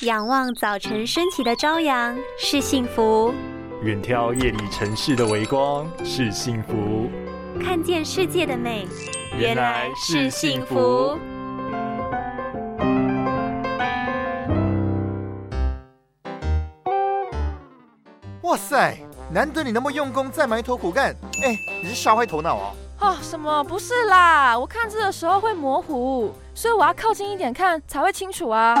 仰望早晨升起的朝阳是幸福，远眺夜里城市的微光是幸福，看见世界的美原来是幸福。哇塞，难得你那么用功在埋头苦干，哎，你是烧坏头脑哦？啊，什么？不是啦，我看字的时候会模糊，所以我要靠近一点看才会清楚啊。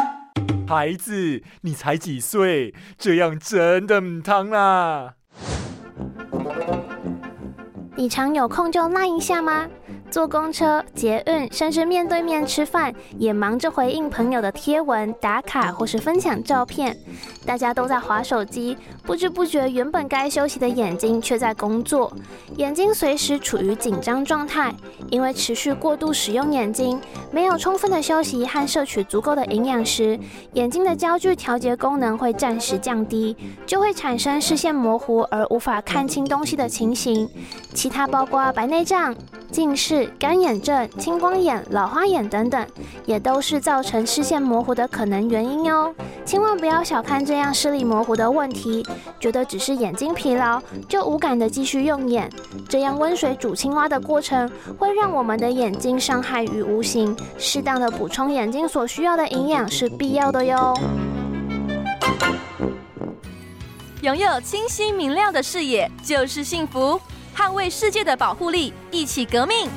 孩子，你才几岁？这样真的唔汤啦！你常有空就拉一下吗？坐公车、捷运，甚至面对面吃饭，也忙着回应朋友的贴文、打卡或是分享照片。大家都在划手机，不知不觉，原本该休息的眼睛却在工作，眼睛随时处于紧张状态。因为持续过度使用眼睛，没有充分的休息和摄取足够的营养时，眼睛的焦距调节功能会暂时降低，就会产生视线模糊而无法看清东西的情形。其他包括白内障、近视、干眼症、青光眼、老花眼等等，也都是造成视线模糊的可能原因哦。千万不要小看这样视力模糊的问题，觉得只是眼睛疲劳就无感的继续用眼，这样温水煮青蛙的过程会让我们的眼睛伤害于无形。适当的补充眼睛所需要的营养是必要的哟。拥有清晰明亮的视野就是幸福，捍卫世界的保护力，一起革命。